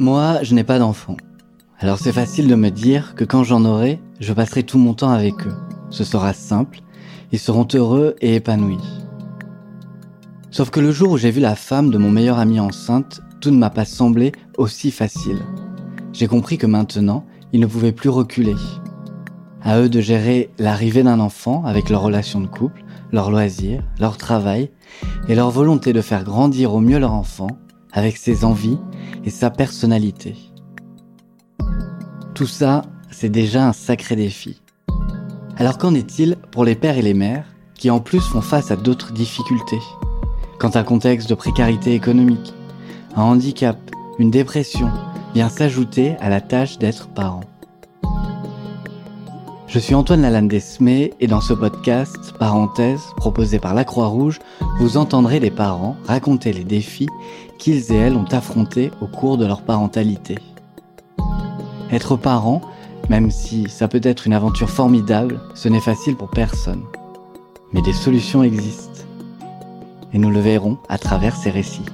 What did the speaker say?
Moi, je n'ai pas d'enfants. Alors c'est facile de me dire que quand j'en aurai, je passerai tout mon temps avec eux. Ce sera simple, ils seront heureux et épanouis. Sauf que le jour où j'ai vu la femme de mon meilleur ami enceinte, tout ne m'a pas semblé aussi facile. J'ai compris que maintenant, ils ne pouvaient plus reculer. À eux de gérer l'arrivée d'un enfant avec leur relation de couple, leurs loisirs, leur travail et leur volonté de faire grandir au mieux leur enfant avec ses envies et sa personnalité. Tout ça, c'est déjà un sacré défi. Alors qu'en est-il pour les pères et les mères qui en plus font face à d'autres difficultés? Quand un contexte de précarité économique, un handicap, une dépression vient s'ajouter à la tâche d'être parent. Je suis Antoine Lalanne Desmé et dans ce podcast, parenthèse, proposé par la Croix-Rouge, vous entendrez les parents raconter les défis qu'ils et elles ont affrontés au cours de leur parentalité. Être parent, même si ça peut être une aventure formidable, ce n'est facile pour personne. Mais des solutions existent. Et nous le verrons à travers ces récits.